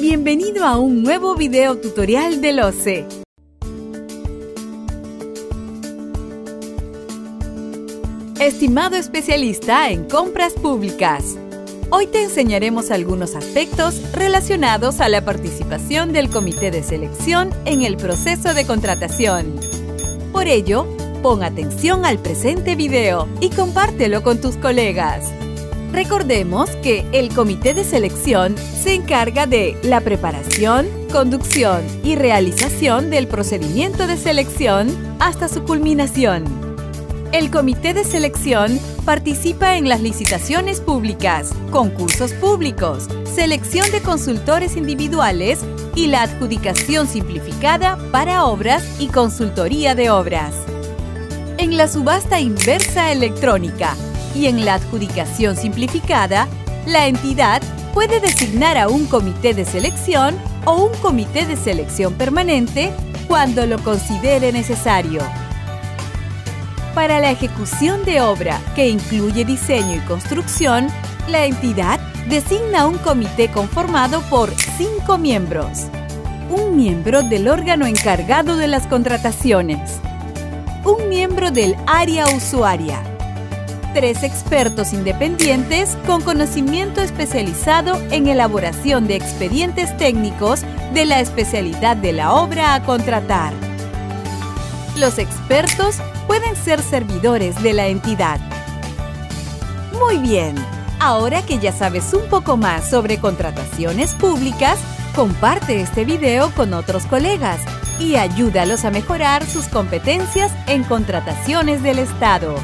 Bienvenido a un nuevo video tutorial del OCE. Estimado especialista en compras públicas, hoy te enseñaremos algunos aspectos relacionados a la participación del comité de selección en el proceso de contratación. Por ello, pon atención al presente video y compártelo con tus colegas. Recordemos que el comité de selección se encarga de la preparación, conducción y realización del procedimiento de selección hasta su culminación. El comité de selección participa en las licitaciones públicas, concursos públicos, selección de consultores individuales y la adjudicación simplificada para obras y consultoría de obras. En la subasta inversa electrónica y en la adjudicación simplificada, la entidad puede designar a un comité de selección o un comité de selección permanente cuando lo considere necesario. Para la ejecución de obra que incluye diseño y construcción, la entidad designa un comité conformado por cinco miembros. Un miembro del órgano encargado de las contrataciones. Un miembro del área usuaria tres expertos independientes con conocimiento especializado en elaboración de expedientes técnicos de la especialidad de la obra a contratar. Los expertos pueden ser servidores de la entidad. Muy bien, ahora que ya sabes un poco más sobre contrataciones públicas, comparte este video con otros colegas y ayúdalos a mejorar sus competencias en contrataciones del Estado.